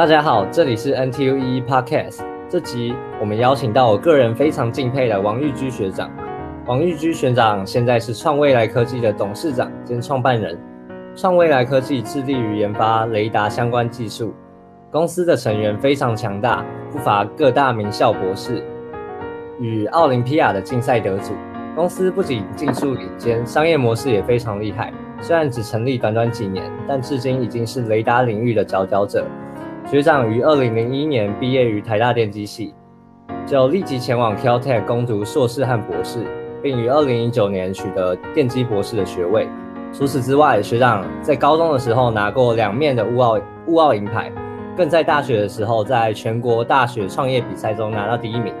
大家好，这里是 NTUE Podcast。这集我们邀请到我个人非常敬佩的王玉居学长。王玉居学长现在是创未来科技的董事长兼创办人。创未来科技致力于研发雷达相关技术，公司的成员非常强大，不乏各大名校博士与奥林匹亚的竞赛得主。公司不仅技术领先，商业模式也非常厉害。虽然只成立短短几年，但至今已经是雷达领域的佼佼者。学长于二零零一年毕业于台大电机系，就立即前往 Caltech 攻读硕士和博士，并于二零一九年取得电机博士的学位。除此之外，学长在高中的时候拿过两面的乌奥乌奥银牌，更在大学的时候在全国大学创业比赛中拿到第一名。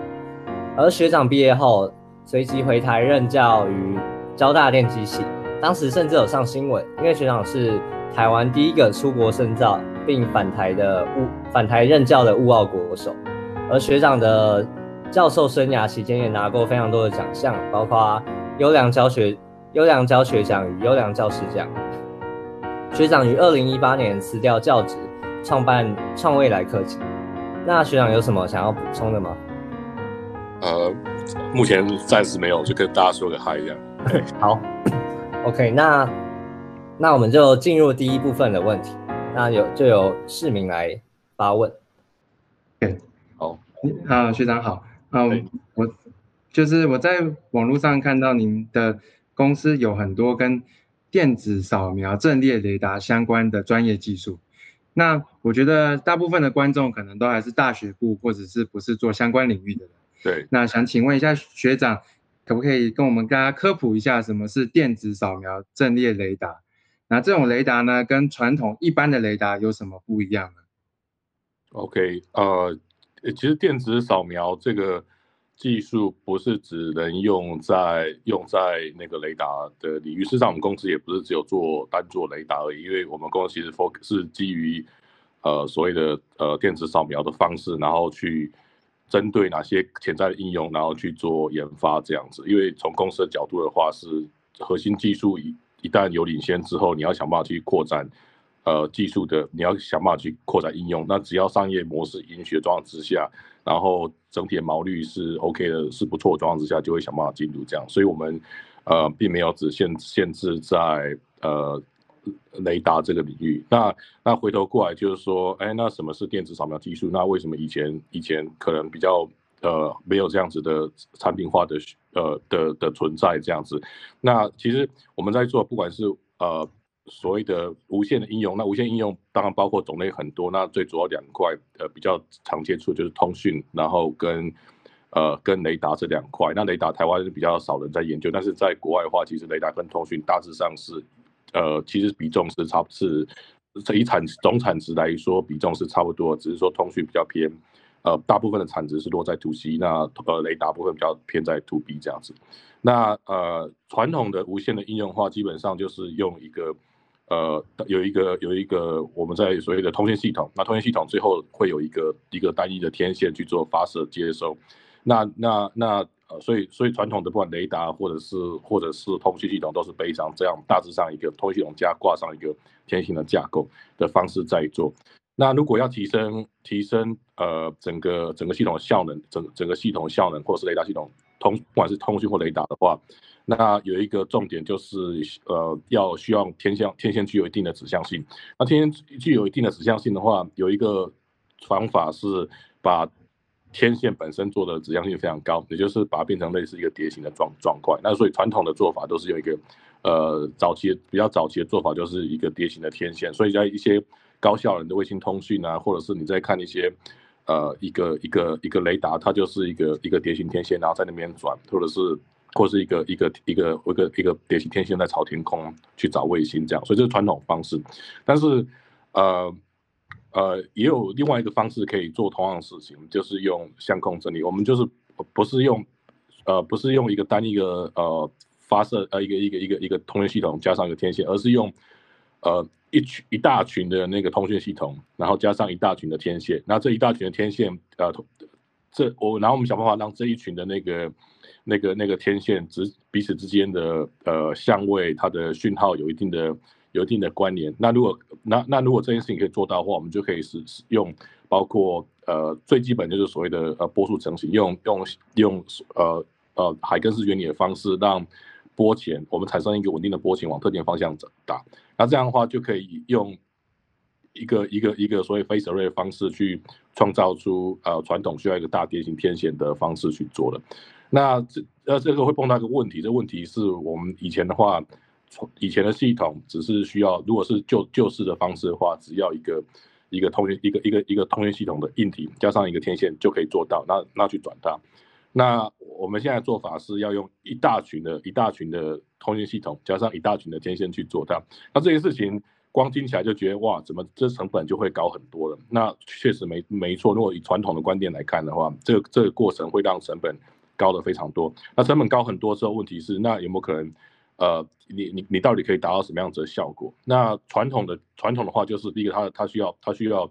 而学长毕业后，随即回台任教于交大电机系，当时甚至有上新闻，因为学长是台湾第一个出国深造并返台的物返台任教的物奥国手。而学长的教授生涯期间也拿过非常多的奖项，包括优良教学。优良教学奖与优良教师奖。学长于二零一八年辞掉教职，创办创未来科技。那学长有什么想要补充的吗？呃，目前暂时没有，就跟大家说个嗨一样。好，OK，那那我们就进入第一部分的问题。那有就有市民来发问。对，好，啊，学长好，啊，我就是我在网络上看到您的。公司有很多跟电子扫描阵列雷达相关的专业技术，那我觉得大部分的观众可能都还是大学部或者是不是做相关领域的人。对，那想请问一下学长，可不可以跟我们大家科普一下什么是电子扫描阵列雷达？那这种雷达呢，跟传统一般的雷达有什么不一样呢？OK，呃，其实电子扫描这个。技术不是只能用在用在那个雷达的领域，事实上我们公司也不是只有做单做雷达而已，因为我们公司其实 focus 是基于呃所谓的呃电子扫描的方式，然后去针对哪些潜在的应用，然后去做研发这样子。因为从公司的角度的话，是核心技术一一旦有领先之后，你要想办法去扩展呃技术的，你要想办法去扩展应用。那只要商业模式允许的状况之下。然后整体的毛率是 OK 的，是不错的状况之下，就会想办法进入这样。所以，我们呃并没有只限限制在呃雷达这个领域。那那回头过来就是说，哎，那什么是电子扫描技术？那为什么以前以前可能比较呃没有这样子的产品化的呃的的存在这样子？那其实我们在做，不管是呃。所谓的无线的应用，那无线应用当然包括种类很多，那最主要两块，呃，比较常接触就是通讯，然后跟呃跟雷达这两块。那雷达台湾是比较少人在研究，但是在国外的话，其实雷达跟通讯大致上是，呃，其实比重是差是，以产总产值来说比重是差不多，只是说通讯比较偏，呃，大部分的产值是落在 to C，那呃雷达部分比较偏在 to B 这样子。那呃传统的无线的应用话，基本上就是用一个。呃，有一个有一个我们在所谓的通讯系统，那通讯系统最后会有一个一个单一的天线去做发射接收，那那那呃，所以所以传统的不管雷达或者是或者是通讯系统都是背上这样大致上一个通讯系统加挂上一个天线的架构的方式在做。那如果要提升提升呃整个整个系统的效能，整整个系统效能或者是雷达系统通不管是通讯或雷达的话。那有一个重点就是，呃，要需要天线天线具有一定的指向性。那天线具有一定的指向性的话，有一个方法是把天线本身做的指向性非常高，也就是把它变成类似一个碟形的状状块。那所以传统的做法都是有一个，呃，早期比较早期的做法就是一个碟形的天线。所以在一些高效能的卫星通讯啊，或者是你在看一些，呃，一个一个一个雷达，它就是一个一个碟形天线，然后在那边转，或者是。或是一个一个一个一个一个碟形天线在朝天空去找卫星这样，所以这是传统方式。但是，呃呃，也有另外一个方式可以做同样的事情，就是用相控阵列。我们就是不是用呃不是用一个单一个呃发射呃一个一个一个一个通讯系统加上一个天线，而是用呃一群一大群的那个通讯系统，然后加上一大群的天线。那这一大群的天线呃这我然后我们想办法让这一群的那个。那个那个天线之彼此之间的呃相位，它的讯号有一定的有一定的关联。那如果那那如果这件事情可以做到的话，我们就可以使使用包括呃最基本就是所谓的呃波束成型，用用用呃呃海根斯原理的方式让波前我们产生一个稳定的波前往特定方向打。那这样的话就可以用一个一个一个所谓 phase array 的方式去创造出呃传统需要一个大跌型天线的方式去做了。那这呃这个会碰到一个问题，这问题是我们以前的话。以前的系统只是需要，如果是旧旧式的方式的话，只要一个一个通讯一个一个一个通讯系统的硬体加上一个天线就可以做到，那那去转它。那我们现在做法是要用一大群的一大群的通讯系统加上一大群的天线去做它。那这些事情光听起来就觉得哇，怎么这成本就会高很多了？那确实没没错。如果以传统的观点来看的话，这个这个过程会让成本高的非常多。那成本高很多之后，问题是那有没有可能？呃，你你你到底可以达到什么样子的效果？那传统的传统的话，就是第一个，它它需要它需要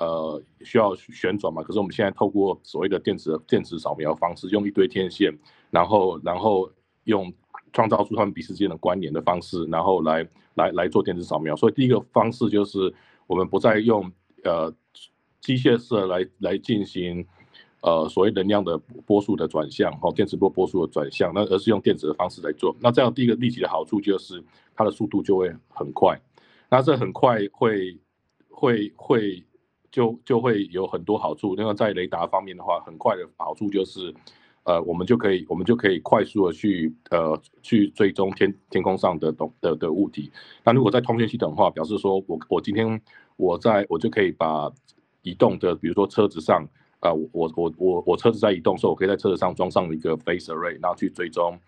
呃需要旋转嘛。可是我们现在透过所谓的电子电子扫描方式，用一堆天线，然后然后用创造出他们彼此之间的关联的方式，然后来来来做电子扫描。所以第一个方式就是我们不再用呃机械式来来进行。呃，所谓能量的波速的转向，哦，电磁波波速的转向，那而是用电子的方式来做。那这样第一个立即的好处就是它的速度就会很快。那这很快会会会就就会有很多好处。那个在雷达方面的话，很快的好处就是，呃，我们就可以我们就可以快速的去呃去追踪天天空上的东的的物体。那如果在通讯系统的话，表示说我我今天我在我就可以把移动的，比如说车子上。啊，我我我我我车子在移动，所以我可以在车子上装上一个 phase array，然后去追踪，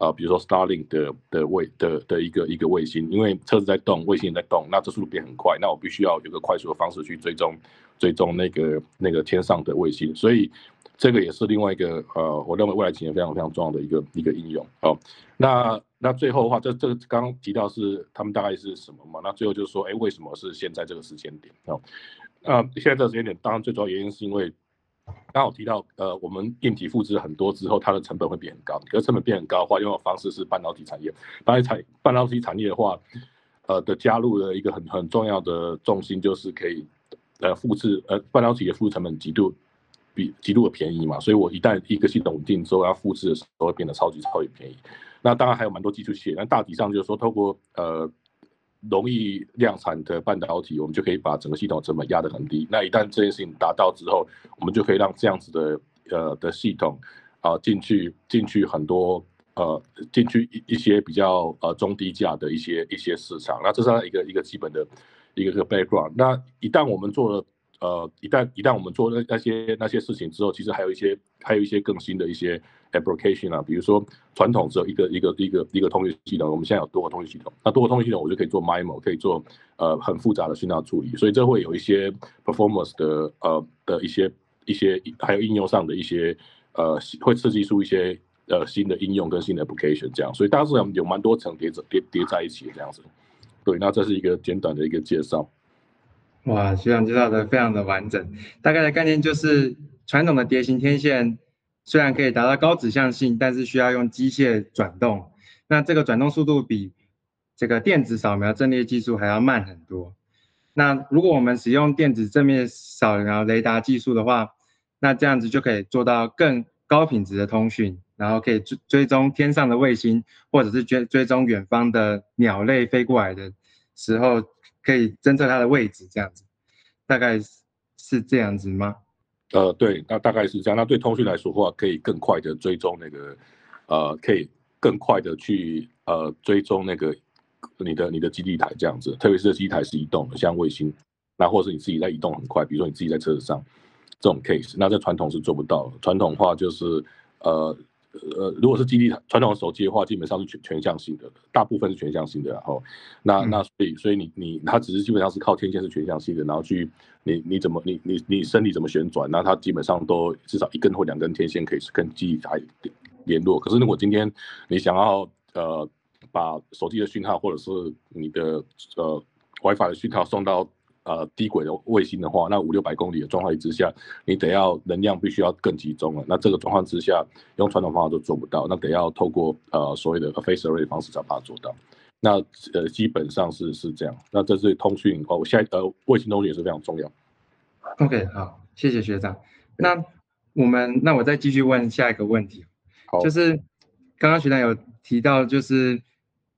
啊，比如说 Starlink 的的卫的的一个一个卫星，因为车子在动，卫星也在动，那这速度变很快，那我必须要有个快速的方式去追踪追踪那个那个天上的卫星，所以这个也是另外一个呃，我认为未来几年非常非常重要的一个一个应用。哦，那那最后的话，这这个刚刚提到是他们大概是什么嘛？那最后就是说，哎，为什么是现在这个时间点？哦，那现在这个时间点，当然最主要原因是因为。刚好提到，呃，我们硬体复制很多之后，它的成本会变很高。可是成本变很高的话，用的方式是半导体产业。当然，产半导体产业的话，呃的加入的一个很很重要的重心就是可以，呃，复制，呃，半导体的复制成本极度比极度的便宜嘛。所以我一旦一个系统稳定之后，要复制的时候会变得超级超级便宜。那当然还有蛮多技术线，那大体上就是说，透过呃。容易量产的半导体，我们就可以把整个系统成本压得很低。那一旦这件事情达到之后，我们就可以让这样子的呃的系统啊进去进去很多呃进去一一些比较呃中低价的一些一些市场。那这是一个一个基本的一个个 background。那一旦我们做了。呃，一旦一旦我们做那那些那些事情之后，其实还有一些还有一些更新的一些 application 啊，比如说传统只有一个一个一个一个通讯系统，我们现在有多个通讯系统，那多个通讯系统我就可以做 MIMO，可以做呃很复杂的讯号处理，所以这会有一些 performance 的呃的一些一些还有应用上的一些呃会刺激出一些呃新的应用跟新的 application 这样，所以大致上有蛮多层叠着叠叠在一起这样子。对，那这是一个简短的一个介绍。哇，学长介绍的非常的完整。大概的概念就是，传统的碟形天线虽然可以达到高指向性，但是需要用机械转动。那这个转动速度比这个电子扫描阵列技术还要慢很多。那如果我们使用电子正面扫描雷达技术的话，那这样子就可以做到更高品质的通讯，然后可以追追踪天上的卫星，或者是追追踪远方的鸟类飞过来的时候。可以侦测它的位置，这样子，大概是这样子吗？呃，对，那大概是这样。那对通讯来说的话，可以更快的追踪那个，呃，可以更快的去呃追踪那个你的你的基地台这样子。特别是基地台是移动的，像卫星，那或者是你自己在移动很快，比如说你自己在车子上这种 case，那在传统是做不到的。传统话就是呃。呃，如果是基地传统的手机的话，基本上是全全向性的，大部分是全向性的。然后，那那所以所以你你它只是基本上是靠天线是全向性的，然后去你你怎么你你你身体怎么旋转，那它基本上都至少一根或两根天线可以跟基地台联络。可是如果今天你想要呃把手机的讯号或者是你的呃 WiFi 的讯号送到。呃低轨的卫星的话，那五六百公里的状态之下，你得要能量必须要更集中了。那这个状况之下，用传统方法都做不到，那得要透过呃所谓的 phased array 方式才把它做到。那呃基本上是是这样。那这是通讯哦，现在呃卫星通讯也是非常重要。OK，好，谢谢学长。那我们那我再继续问下一个问题，就是刚刚学长有提到就是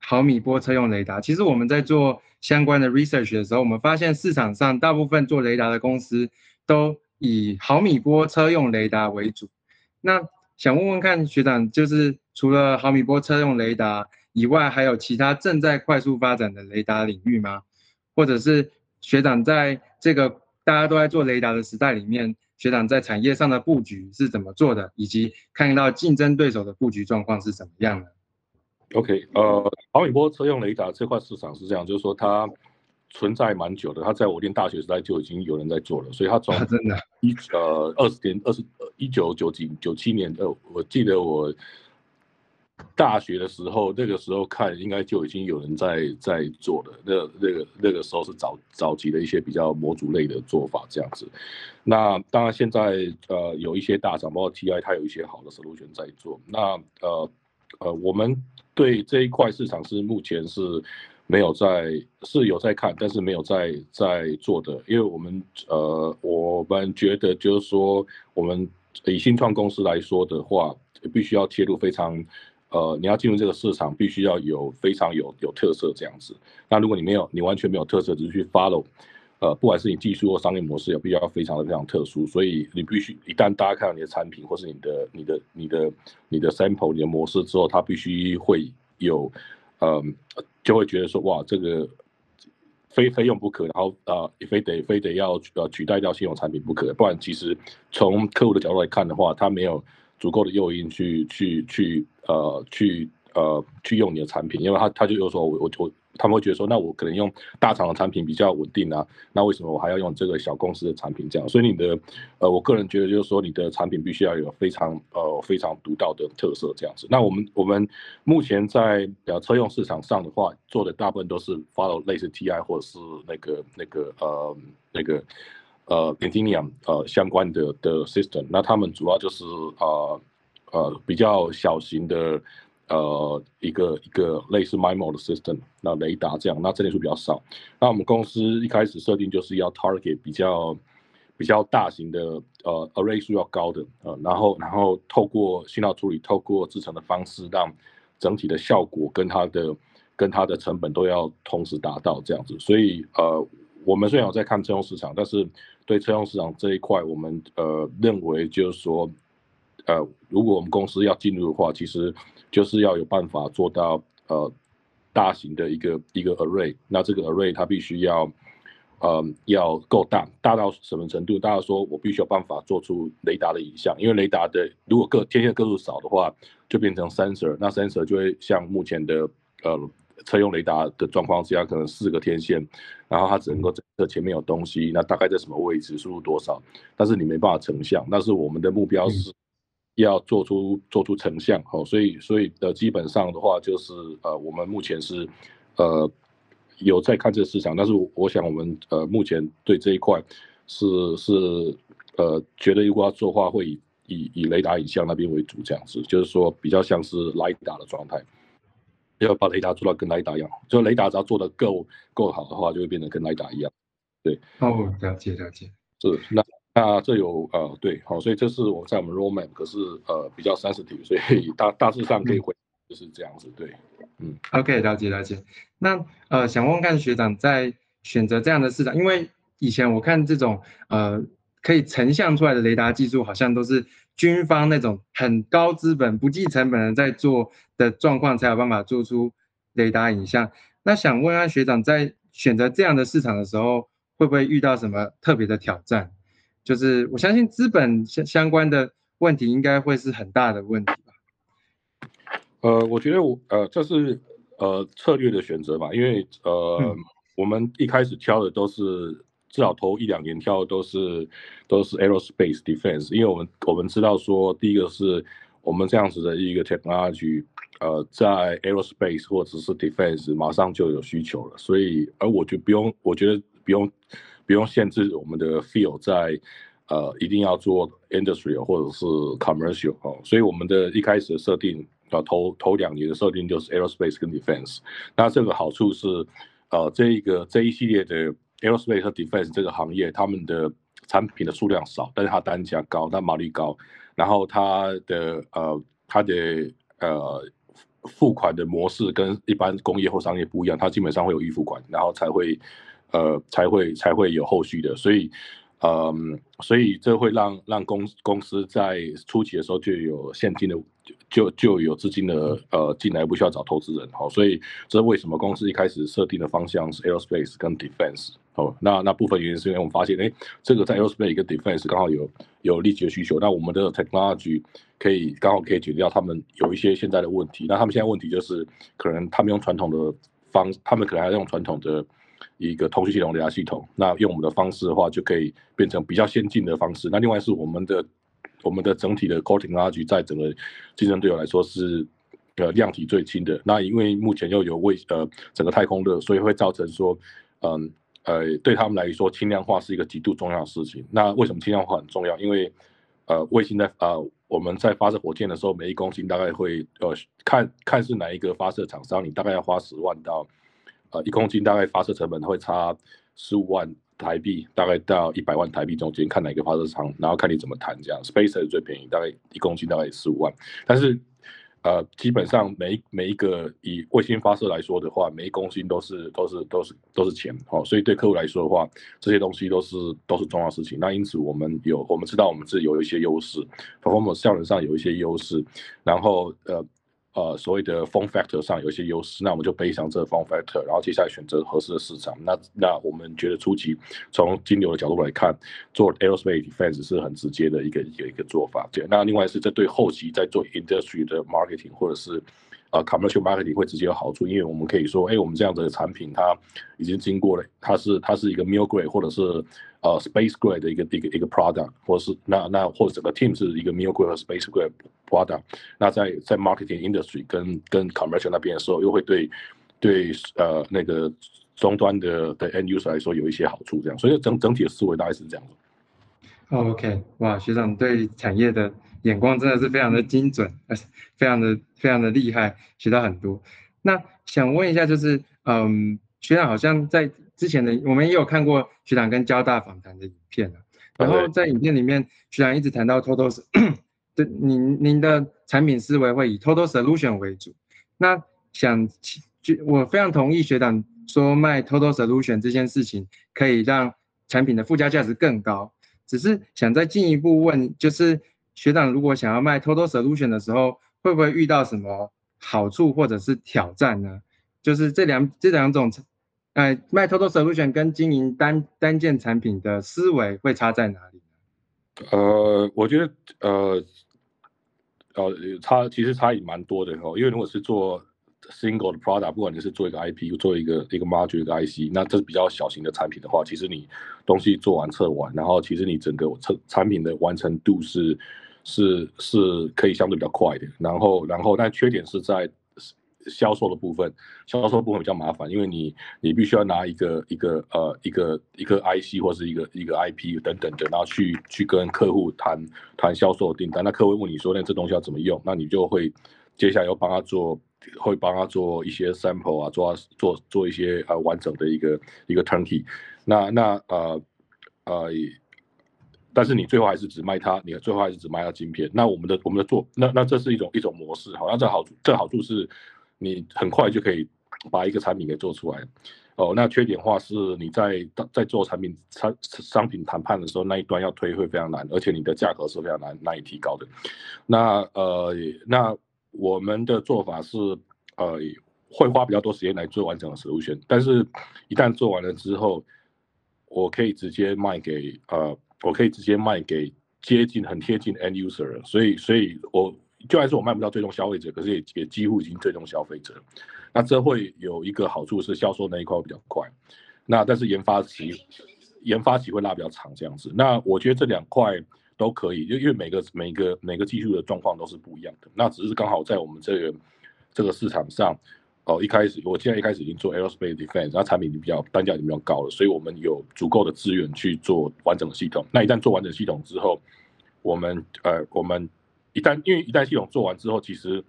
毫米波车用雷达，其实我们在做。相关的 research 的时候，我们发现市场上大部分做雷达的公司都以毫米波车用雷达为主。那想问问看学长，就是除了毫米波车用雷达以外，还有其他正在快速发展的雷达领域吗？或者是学长在这个大家都在做雷达的时代里面，学长在产业上的布局是怎么做的，以及看到竞争对手的布局状况是怎么样的？OK，呃，毫米波车用雷达这块市场是这样，就是说它存在蛮久的，它在我念大学时代就已经有人在做了，所以它从 真的，一呃二十年二十一九九几九七年，呃，我记得我大学的时候，那个时候看应该就已经有人在在做了，那那个那个时候是早早期的一些比较模组类的做法这样子。那当然现在呃有一些大厂，包括 TI，它有一些好的 solution 在做。那呃呃我们。对这一块市场是目前是没有在是有在看，但是没有在在做的，因为我们呃我们觉得就是说我们以新创公司来说的话，必须要切入非常呃你要进入这个市场，必须要有非常有有特色这样子。那如果你没有你完全没有特色，只是去 follow。呃，不管是你技术或商业模式，也必要非常的非常特殊，所以你必须一旦大家看到你的产品或是你的你的你的你的 sample 你的模式之后，它必须会有，呃，就会觉得说哇，这个非非用不可，然后呃，非得非得要呃取代掉现有产品不可，不然其实从客户的角度来看的话，他没有足够的诱因去去去呃去呃去用你的产品，因为他他就有说我我我。他们会觉得说，那我可能用大厂的产品比较稳定啊，那为什么我还要用这个小公司的产品？这样，所以你的，呃，我个人觉得就是说，你的产品必须要有非常呃非常独到的特色这样子。那我们我们目前在呃车用市场上的话，做的大部分都是 follow 类似 TI 或者是那个那个呃那个呃 i n t i n i u m 呃相关的的 system。那他们主要就是呃呃比较小型的。呃，一个一个类似 MIMO 的 system，那雷达这样，那阵列数比较少。那我们公司一开始设定就是要 target 比较比较大型的，呃，array 数要高的，呃，然后然后透过信号处理，透过制成的方式，让整体的效果跟它的跟它的成本都要同时达到这样子。所以呃，我们虽然有在看车用市场，但是对车用市场这一块，我们呃认为就是说。呃，如果我们公司要进入的话，其实就是要有办法做到呃大型的一个一个 array。那这个 array 它必须要呃要够大，大到什么程度？大家说我必须有办法做出雷达的影像，因为雷达的如果个天线个数少的话，就变成 sensor，那 sensor 就会像目前的呃车用雷达的状况之下，可能四个天线，然后它只能够这前面有东西，那大概在什么位置，输入多少，但是你没办法成像。但是我们的目标是。要做出做出成像，好，所以所以的基本上的话，就是呃，我们目前是呃有在看这个市场，但是我想我们呃目前对这一块是是呃觉得如果要做的话，会以以以雷达影像那边为主，这样子，就是说比较像是雷达的状态，要把雷达做到跟雷达一样，就雷达只要做的够够好的话，就会变得跟雷达一样，对。哦，了解了解，是那。那这有呃对好，所以这是我在我们 roadmap，可是呃比较 sensitive，所以大大致上可以回就是这样子对，嗯，OK 了解了解。那呃想问看学长在选择这样的市场，因为以前我看这种呃可以成像出来的雷达技术，好像都是军方那种很高资本、不计成本的在做的状况，才有办法做出雷达影像。那想问下学长在选择这样的市场的时候，会不会遇到什么特别的挑战？就是我相信资本相相关的问题应该会是很大的问题吧。呃，我觉得我呃这是呃策略的选择吧，因为呃我们一开始挑的都是至少头一两年挑的都是都是 aerospace defense，因为我们我们知道说第一个是我们这样子的一个 technology，呃在 aerospace 或者是 defense 马上就有需求了，所以而我就不用，我觉得不用不用限制我们的 field 在呃一定要做 industry 或者是 commercial 哦，所以我们的一开始的设定啊头头两年的设定就是 aerospace 跟 defense，那这个好处是呃这一个这一系列的 aerospace 和 defense 这个行业，他们的产品的数量少，但是它单价高，它毛利高，然后它的呃它的呃。付款的模式跟一般工业或商业不一样，它基本上会有预付款，然后才会，呃，才会才会有后续的，所以，嗯，所以这会让让公公司在初期的时候就有现金的，就就有资金的呃进来，不需要找投资人，好，所以这是为什么公司一开始设定的方向是 aerospace 跟 defense。哦，那那部分原因是因为我们发现，哎，这个在 aerospace 跟 defense 刚好有有立即的需求，那我们的 technology 可以刚好可以解决掉他们有一些现在的问题。那他们现在问题就是，可能他们用传统的方，他们可能还用传统的一个通讯系统雷达系统。那用我们的方式的话，就可以变成比较先进的方式。那另外是我们的我们的整体的 core technology 在整个竞争对手来说是呃量体最轻的。那因为目前又有卫呃整个太空的，所以会造成说，嗯。呃，对他们来说，轻量化是一个极度重要的事情。那为什么轻量化很重要？因为，呃，卫星在呃我们在发射火箭的时候，每一公斤大概会呃看看是哪一个发射厂商，你大概要花十万到呃一公斤，大概发射成本会差十五万台币，大概到一百万台币中间，看哪个发射场，然后看你怎么谈这样。Space 是最便宜，大概一公斤大概十五万，但是。呃，基本上每每一个以卫星发射来说的话，每一公斤都是都是都是都是钱哦，所以对客户来说的话，这些东西都是都是重要事情。那因此我们有我们知道我们自己有一些优势，performance 效能上有一些优势，然后呃。呃，所谓的 form factor 上有一些优势，那我们就背上这个 form factor，然后接下来选择合适的市场。那那我们觉得初期从金牛的角度来看，做 aerospace defense 是很直接的一个一个一个做法。对，那另外是这对后期在做 industry 的 marketing 或者是。呃，commercial marketing 会直接有好处，因为我们可以说，哎，我们这样的产品它已经经过了，它是它是一个 mill grade 或者是呃 space grade 的一个一个一个 product，或者是那那或者整个 team 是一个 mill grade 和 space grade product，那在在 marketing industry 跟跟 commercial 那边的时候，又会对对呃那个终端的的 end user 来说有一些好处，这样，所以整整体的思维大概是这样的。OK，哇，学长对产业的。眼光真的是非常的精准，呃，非常的非常的厉害，学到很多。那想问一下，就是嗯，学长好像在之前的我们也有看过学长跟交大访谈的影片然后在影片里面，学长一直谈到 total，对，您您的产品思维会以 total solution 为主。那想就我非常同意学长说卖 total solution 这件事情可以让产品的附加价值更高，只是想再进一步问，就是。学长如果想要卖 Total Solution 的时候，会不会遇到什么好处或者是挑战呢？就是这两这两种，呃，卖 Total Solution 跟经营单单件产品的思维会差在哪里呢？呃，我觉得呃，呃，差其实差异蛮多的哦。因为如果是做 Single 的 Product，不管你是做一个 IP，又做一个一个 Module 一个 IC，那这是比较小型的产品的话，其实你东西做完测完，然后其实你整个测产品的完成度是。是是可以相对比较快的，然后然后但缺点是在销售的部分，销售部分比较麻烦，因为你你必须要拿一个一个呃一个一个 IC 或是一个一个 IP 等等的，然后去去跟客户谈谈销售订单，那客户问你说那这东西要怎么用，那你就会接下来要帮他做，会帮他做一些 sample 啊，做做做一些呃完整的一个一个 turnkey，那那呃呃。但是你最后还是只卖它，你最后还是只卖它晶片。那我们的我们的做，那那这是一种一种模式，好，那这好处这好处是，你很快就可以把一个产品给做出来。哦，那缺点话是你在在做产品商商品谈判的时候，那一端要推会非常难，而且你的价格是非常难难以提高的。那呃，那我们的做法是呃，会花比较多时间来做完整的食物圈但是一旦做完了之后，我可以直接卖给呃。我可以直接卖给接近很贴近 end user，所以所以我就算是我卖不到最终消费者，可是也也几乎已经最终消费者。那这会有一个好处是销售那一块会比较快，那但是研发期研发期会拉比较长这样子。那我觉得这两块都可以，就因为每个每个每个技术的状况都是不一样的。那只是刚好在我们这个这个市场上，哦，一开始我现在一开始已经做 aerospace defense，那产品已经比较单价已经比较高了，所以我们有足够的资源去做完整的系统。那一旦做完整系统之后，我们呃，我们一旦因为一旦系统做完之后，其实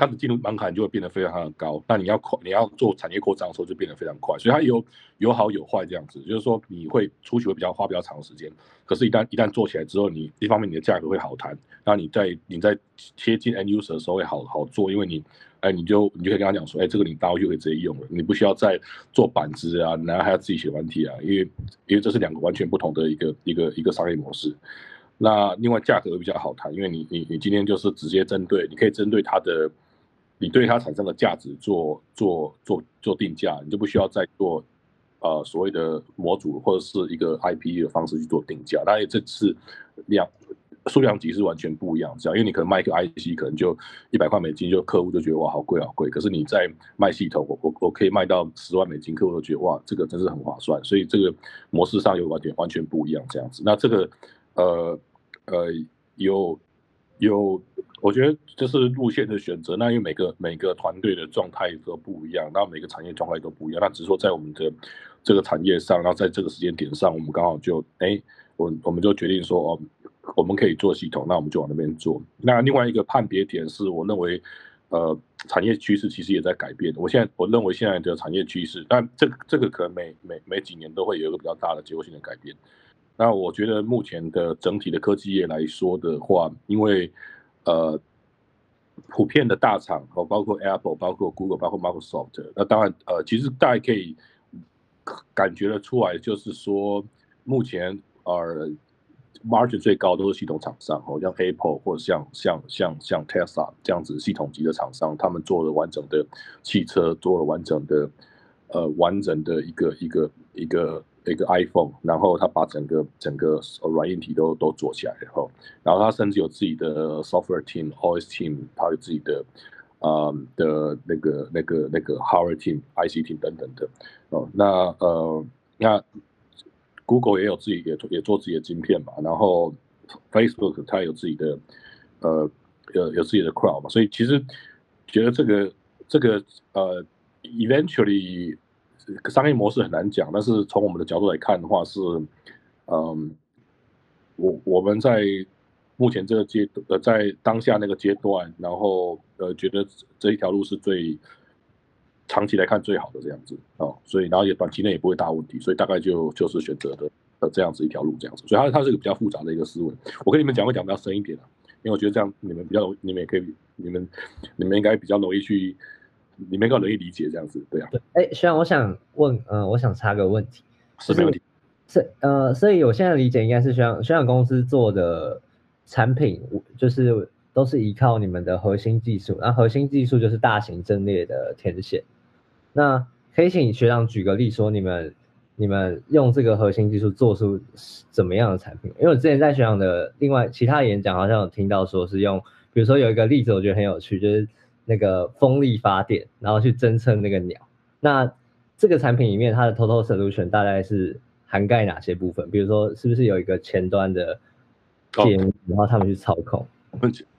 它的进入门槛就会变得非常的高。那你要扩，你要做产业扩张的时候就变得非常快。所以它有有好有坏这样子，就是说你会出去会比较花比较长时间，可是，一旦一旦做起来之后，你一方面你的价格会好谈，那你在你在贴近 end user 的时候会好好做，因为你。哎，你就你就可以跟他讲说，哎，这个你搭回去可以直接用了，你不需要再做板子啊，然后还要自己写软体啊，因为因为这是两个完全不同的一个一个一个商业模式。那另外价格会比较好谈，因为你你你今天就是直接针对，你可以针对它的，你对它产生的价值做做做做定价，你就不需要再做呃所谓的模组或者是一个 IP 的方式去做定价。当然这次量。数量级是完全不一样，这样，因为你可能卖一个 IC 可能就一百块美金，就客户就觉得哇好贵好贵。可是你在卖系统，我我我可以卖到十万美金，客户都觉得哇这个真是很划算。所以这个模式上有完全完全不一样这样子。那这个呃呃有有，我觉得这是路线的选择。那因为每个每个团队的状态都不一样，那每个产业状态都不一样。那只是说在我们的这个产业上，然后在这个时间点上，我们刚好就哎我我们就决定说哦。我们可以做系统，那我们就往那边做。那另外一个判别点是我认为，呃，产业趋势其实也在改变。我现在我认为现在的产业趋势，但这个这个可能每每每几年都会有一个比较大的结构性的改变。那我觉得目前的整体的科技业来说的话，因为呃，普遍的大厂哦，包括 Apple、包括 Google、包括 Microsoft，那当然呃，其实大家可以感觉得出来，就是说目前呃。margin 最高都是系统厂商，哦，像 Apple 或者像像像像 Tesla 这样子系统级的厂商，他们做了完整的汽车，做了完整的呃完整的一个一个一个一个 iPhone，然后他把整个整个软硬体都都做起来，然后然后他甚至有自己的 software team、OS team，他有自己的啊的那个那个那个 hardware team、IC team 等等的哦，那呃那。Google 也有自己也也做自己的晶片嘛，然后 Facebook 它有自己的呃有有自己的 Crowd 嘛，所以其实觉得这个这个呃 eventually 商业模式很难讲，但是从我们的角度来看的话是嗯我我们在目前这个阶呃在当下那个阶段，然后呃觉得这一条路是最。长期来看最好的这样子哦，所以然后也短期内也不会大问题，所以大概就就是选择的呃这样子一条路这样子，所以它它是一个比较复杂的一个思维。我跟你们讲会讲比较深一点啊，因为我觉得这样你们比较你们也可以你们你们应该比较容易去，你们更容易理解这样子，对啊。对，哎，虽然我想问，嗯，我想插个问题，是没问题。是呃，所以我现在理解应该是宣宣传公司做的产品，就是都是依靠你们的核心技术，那核心技术就是大型阵列的天线。那可以请学长举个例，说你们你们用这个核心技术做出怎么样的产品？因为我之前在学长的另外其他演讲好像有听到说是用，比如说有一个例子我觉得很有趣，就是那个风力发电，然后去侦测那个鸟。那这个产品里面它的 total solution 大概是涵盖哪些部分？比如说是不是有一个前端的界面，然后他们去操控？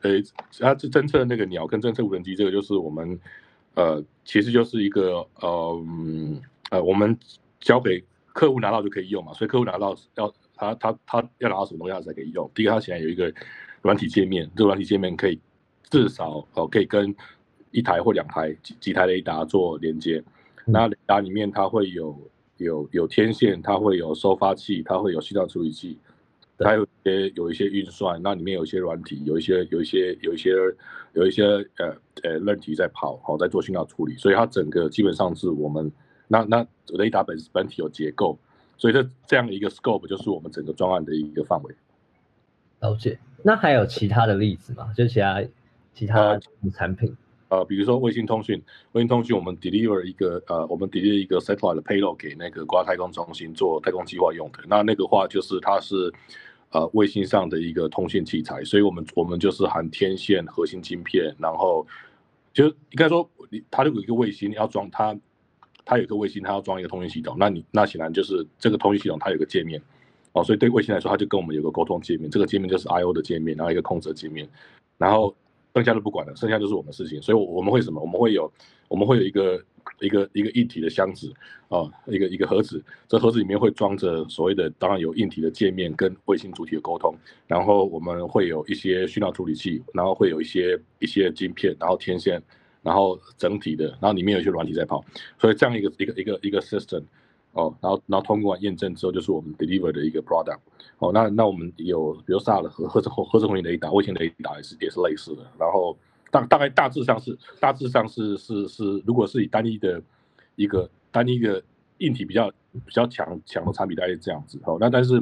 呃，它是侦测那个鸟跟侦测无人机，这个就是我们。呃，其实就是一个呃呃，我们交给客户拿到就可以用嘛，所以客户拿到要他他他要拿到什么东西他才可以用。第一个，他现在有一个软体界面，这个软体界面可以至少哦可以跟一台或两台几几台雷达做连接。那雷达里面它会有有有天线，它会有收发器，它会有信号处理器。它有些有一些运算，那里面有一些软体，有一些有一些有一些有一些呃呃软体在跑，好在做信号处理，所以它整个基本上是我们那那雷达本本体有结构，所以这这样的一个 scope 就是我们整个专案的一个范围。了解。那还有其他的例子吗？就其他其他产品？呃，呃比如说卫星通讯，卫星通讯我们 deliver 一个呃，我们 deliver 一个 satellite 的 payload 给那个国家太空中心做太空计划用的。那那个话就是它是。呃，卫星上的一个通信器材，所以我们我们就是含天线、核心晶片，然后就应该说，它如果一个卫星要装它，它有一个卫星，它要装一个通讯系统，那你那显然就是这个通讯系统它有个界面哦，所以对卫星来说，它就跟我们有个沟通界面，这个界面就是 I/O 的界面，然后一个控制界面，然后剩下就不管了，剩下就是我们的事情。所以我们会什么？我们会有我们会有一个一个一个一体的箱子啊，一个一个盒子。这盒子里面会装着所谓的，当然有硬体的界面跟卫星主体的沟通，然后我们会有一些讯号处理器，然后会有一些一些晶片，然后天线，然后整体的，然后里面有一些软体在跑。所以这样一个一个一个一个 system。哦，然后然后通过验证之后，就是我们 deliver 的一个 product。哦，那那我们有比如 SAR 的核核核核子红移雷达、卫星雷达也是也是类似的。然后大大概大致上是大致上是是是，如果是以单一的一个单一的硬体比较比较强强的产品，大概是这样子。哦，那但是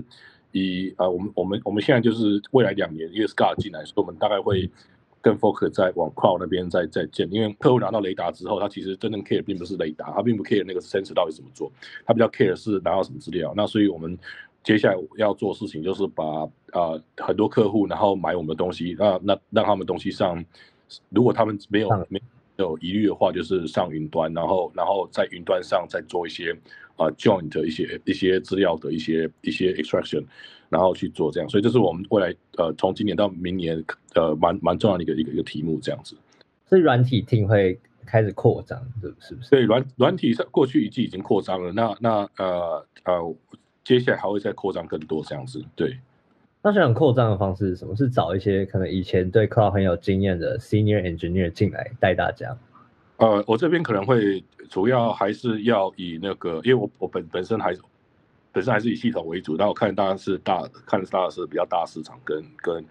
以呃我们我们我们现在就是未来两年，因为 SCAR 进来，所以我们大概会。跟 Focus 在往 Cloud 那边再再建，因为客户拿到雷达之后，他其实真正 care 并不是雷达，他并不 care 那个 sensor 到底怎么做，他比较 care 是拿到什么资料。那所以我们接下来要做事情就是把啊很多客户然后买我们的东西，那那让他们东西上，如果他们没有没有疑虑的话，就是上云端，然后然后在云端上再做一些啊 joint 一些一些资料的一些一些 extraction。然后去做这样，所以这是我们未来呃从今年到明年呃蛮蛮重要的一个一个一个题目这样子。所以软体厅会开始扩张，是是不是？对，软软体上过去一季已经扩张了，那那呃呃接下来还会再扩张更多这样子。对。那想扩张的方式是什么？是找一些可能以前对 cloud 很有经验的 senior engineer 进来带大家？呃，我这边可能会主要还是要以那个，因为我我本本身还是。本身还是以系统为主，但我看当然是大，看大的是比较大市场，跟跟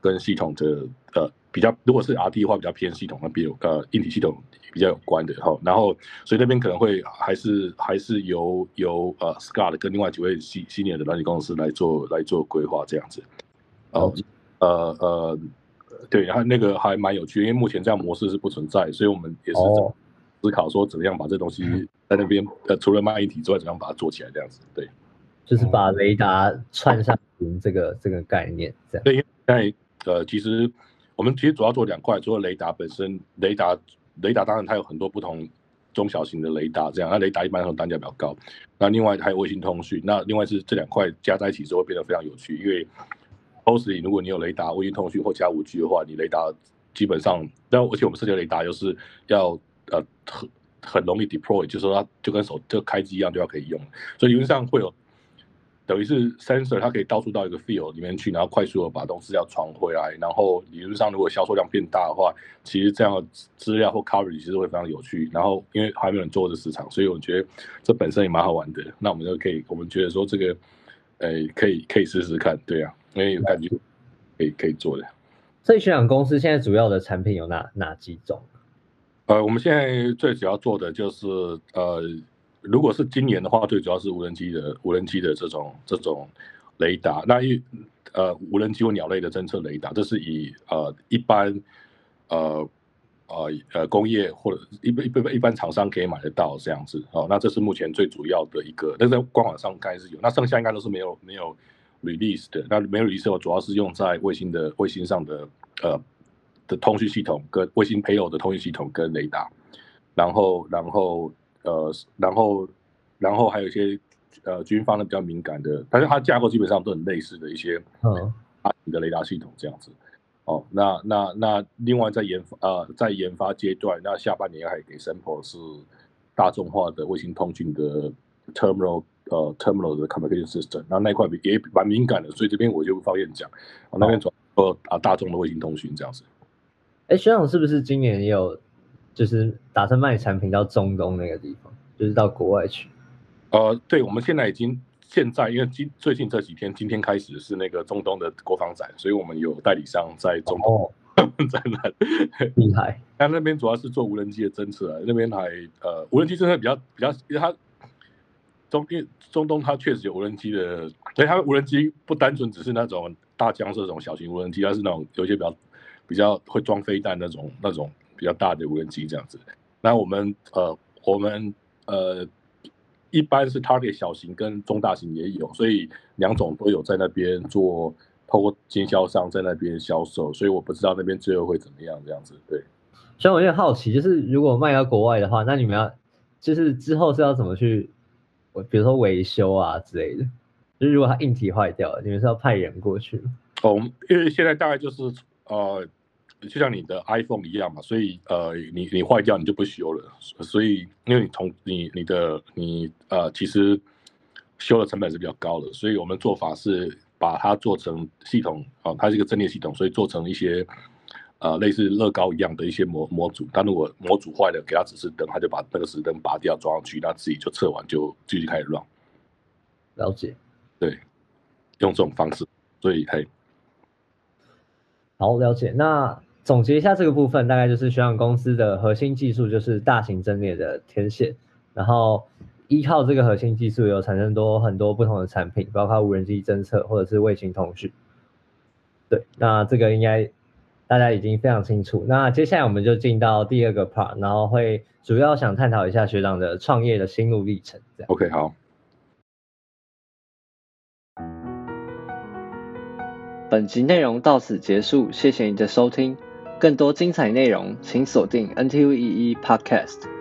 跟系统的呃比较，如果是 R T 的话，比较偏系统那边呃硬体系统比较有关的哈。然后所以那边可能会还是还是由由呃 Scott 跟另外几位新新年的软体公司来做来做规划这样子。哦，呃呃，对，然后那个还蛮有趣，因为目前这样模式是不存在，所以我们也是思考说怎么样把这东西在那边呃除了卖硬体之外，怎么样把它做起来这样子，对。就是把雷达串上这个这个概念，这样。对，因为呃，其实我们其实主要做两块，除了雷达本身，雷达雷达当然它有很多不同中小型的雷达，这样。那雷达一般都单价比较高。那另外还有卫星通讯，那另外是这两块加在一起之后会变得非常有趣，因为 o s y 如果你有雷达、卫星通讯或加五 G 的话，你雷达基本上，但而且我们设计雷达又是要呃很很容易 deploy，就是说它就跟手就开机一样，就要可以用，所以理论上会有。等于是 sensor，它可以到处到一个 field 里面去，然后快速的把东西要传回来。然后理论上，如果销售量变大的话，其实这样的资料或 coverage 其实会非常有趣。然后因为还没有人做这市场，所以我觉得这本身也蛮好玩的。那我们就可以，我们觉得说这个，呃，可以可以试试看，对啊，因为有感觉可以可以做的。所以，学长公司现在主要的产品有哪哪几种？呃，我们现在最主要做的就是呃。如果是今年的话，最主要是无人机的无人机的这种这种雷达，那一呃无人机或鸟类的侦测雷达，这是以呃一般呃呃呃工业或者一般一般一般厂商可以买得到这样子哦。那这是目前最主要的一个，但是在官网上应该是有，那剩下应该都是没有没有 release 的。那没有 release 主要是用在卫星的卫星上的呃的通讯系统跟卫星配偶的通讯系统跟雷达，然后然后。呃，然后，然后还有一些呃军方的比较敏感的，但是它架构基本上都很类似的一些嗯大型的雷达系统这样子。哦，那那那另外在研发呃在研发阶段，那下半年还给 sample 是大众化的卫星通讯的 terminal 呃 terminal 的 communication system，那那块也蛮敏感的，所以这边我就不方便讲。我那边主要啊大众的卫星通讯这样子。哎，学长是不是今年也有？就是打算卖产品到中东那个地方，就是到国外去。呃，对，我们现在已经现在，因为今最近这几天，今天开始是那个中东的国防展，所以我们有代理商在中东展览，厉害。那那边主要是做无人机的侦测，那边还呃无人机侦测比较比较，因为它中因中东它确实有无人机的，所以它无人机不单纯只是那种大疆这种小型无人机，它是那种有些比较比较会装飞弹那种那种。比较大的无人机这样子，那我们呃，我们呃，一般是 target 小型跟中大型也有，所以两种都有在那边做，透过经销商在那边销售，所以我不知道那边最后会怎么样这样子。对，所以我有点好奇，就是如果卖到国外的话，那你们要就是之后是要怎么去，我比如说维修啊之类的，就是如果它硬体坏掉了，你们是要派人过去吗？哦，因为现在大概就是呃。就像你的 iPhone 一样嘛，所以呃，你你坏掉你就不修了，所以因为你从你你的你呃，其实修的成本是比较高的，所以我们做法是把它做成系统啊，它是一个阵列系统，所以做成一些呃类似乐高一样的一些模模组，但如果模组坏了，给它指示灯，它就把那个指示灯拔掉装上去，那自己就测完就继续开始 run。了解，对，用这种方式，所以嘿，好了解那。总结一下这个部分，大概就是学长公司的核心技术就是大型阵列的天线，然后依靠这个核心技术有产生多很多不同的产品，包括无人机侦测或者是卫星通讯。对，那这个应该大家已经非常清楚。那接下来我们就进到第二个 part，然后会主要想探讨一下学长的创业的心路历程。这样。OK，好。本集内容到此结束，谢谢你的收听。更多精彩内容，请锁定 NTUEE Podcast。